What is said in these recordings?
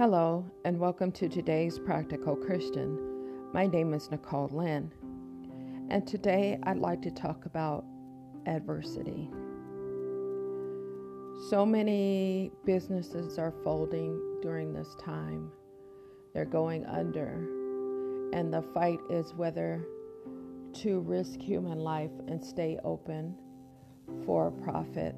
Hello, and welcome to today's Practical Christian. My name is Nicole Lynn, and today I'd like to talk about adversity. So many businesses are folding during this time, they're going under, and the fight is whether to risk human life and stay open for a profit,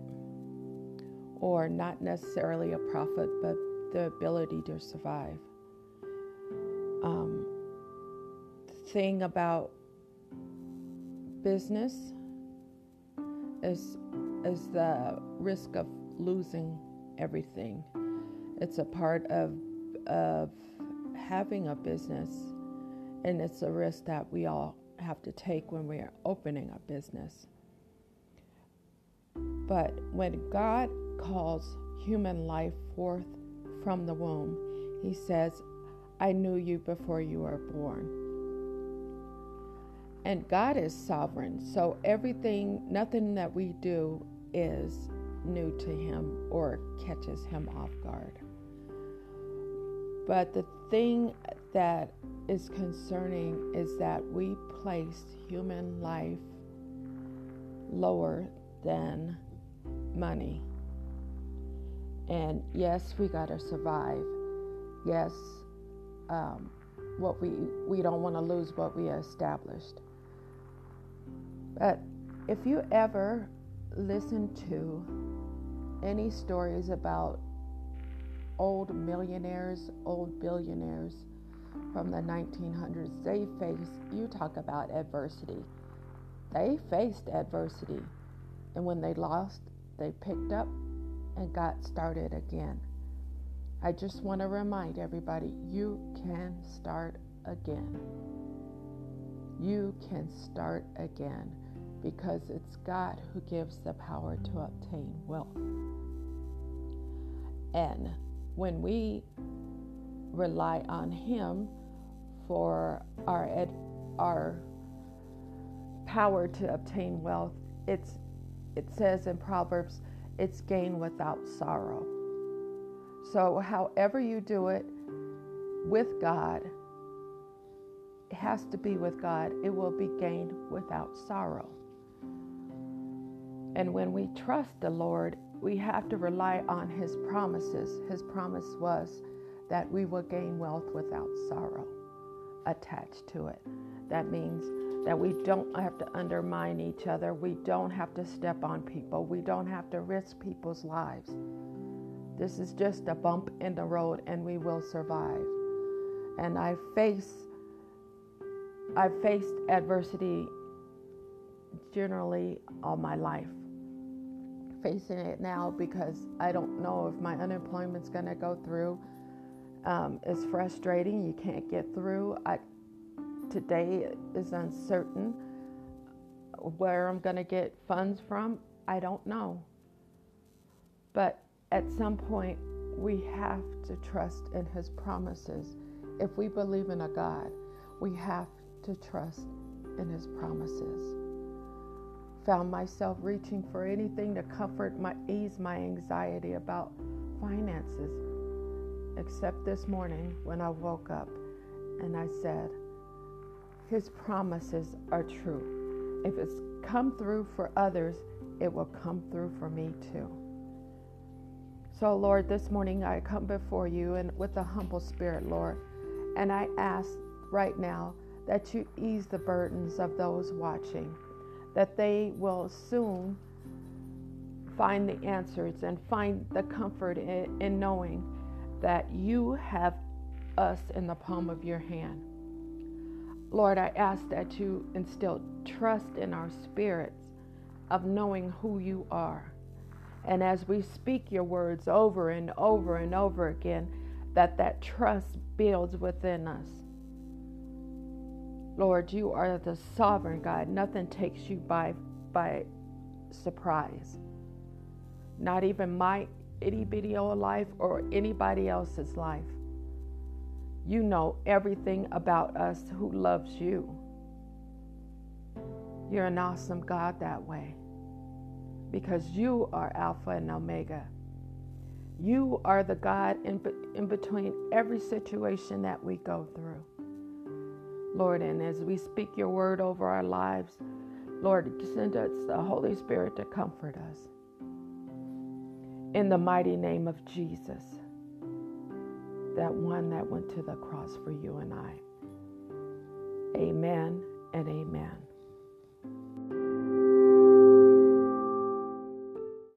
or not necessarily a profit, but the ability to survive. Um, thing about business is is the risk of losing everything. It's a part of of having a business, and it's a risk that we all have to take when we are opening a business. But when God calls human life forth from the womb. He says, I knew you before you were born. And God is sovereign, so everything, nothing that we do is new to Him or catches Him off guard. But the thing that is concerning is that we place human life lower than money. And yes, we got to survive. Yes, um, what we we don't want to lose what we established. But if you ever listen to any stories about old millionaires, old billionaires from the 1900s, they faced, you talk about adversity. They faced adversity. And when they lost, they picked up and got started again. I just want to remind everybody you can start again. You can start again because it's God who gives the power to obtain wealth. And when we rely on Him for our ed- our power to obtain wealth, it's it says in Proverbs it's gain without sorrow. So, however you do it with God, it has to be with God. It will be gained without sorrow. And when we trust the Lord, we have to rely on His promises. His promise was that we will gain wealth without sorrow attached to it. That means that we don't have to undermine each other. We don't have to step on people. We don't have to risk people's lives. This is just a bump in the road and we will survive. And I face I've faced adversity generally all my life. Facing it now because I don't know if my unemployment's going to go through. Um, it's frustrating. You can't get through. I, today is uncertain. Where I'm going to get funds from, I don't know. But at some point, we have to trust in His promises. If we believe in a God, we have to trust in His promises. Found myself reaching for anything to comfort my ease my anxiety about finances, except this morning when I woke up and I said, his promises are true. If it's come through for others, it will come through for me too. So, Lord, this morning I come before you and with a humble spirit, Lord, and I ask right now that you ease the burdens of those watching, that they will soon find the answers and find the comfort in, in knowing that you have us in the palm of your hand. Lord, I ask that you instill trust in our spirits of knowing who you are. And as we speak your words over and over and over again, that that trust builds within us. Lord, you are the sovereign God. Nothing takes you by by surprise. Not even my itty bitty old life or anybody else's life. You know everything about us who loves you. You're an awesome God that way because you are Alpha and Omega. You are the God in, in between every situation that we go through. Lord, and as we speak your word over our lives, Lord, send us the Holy Spirit to comfort us. In the mighty name of Jesus, that one that went to the cross for you and I. Amen and amen.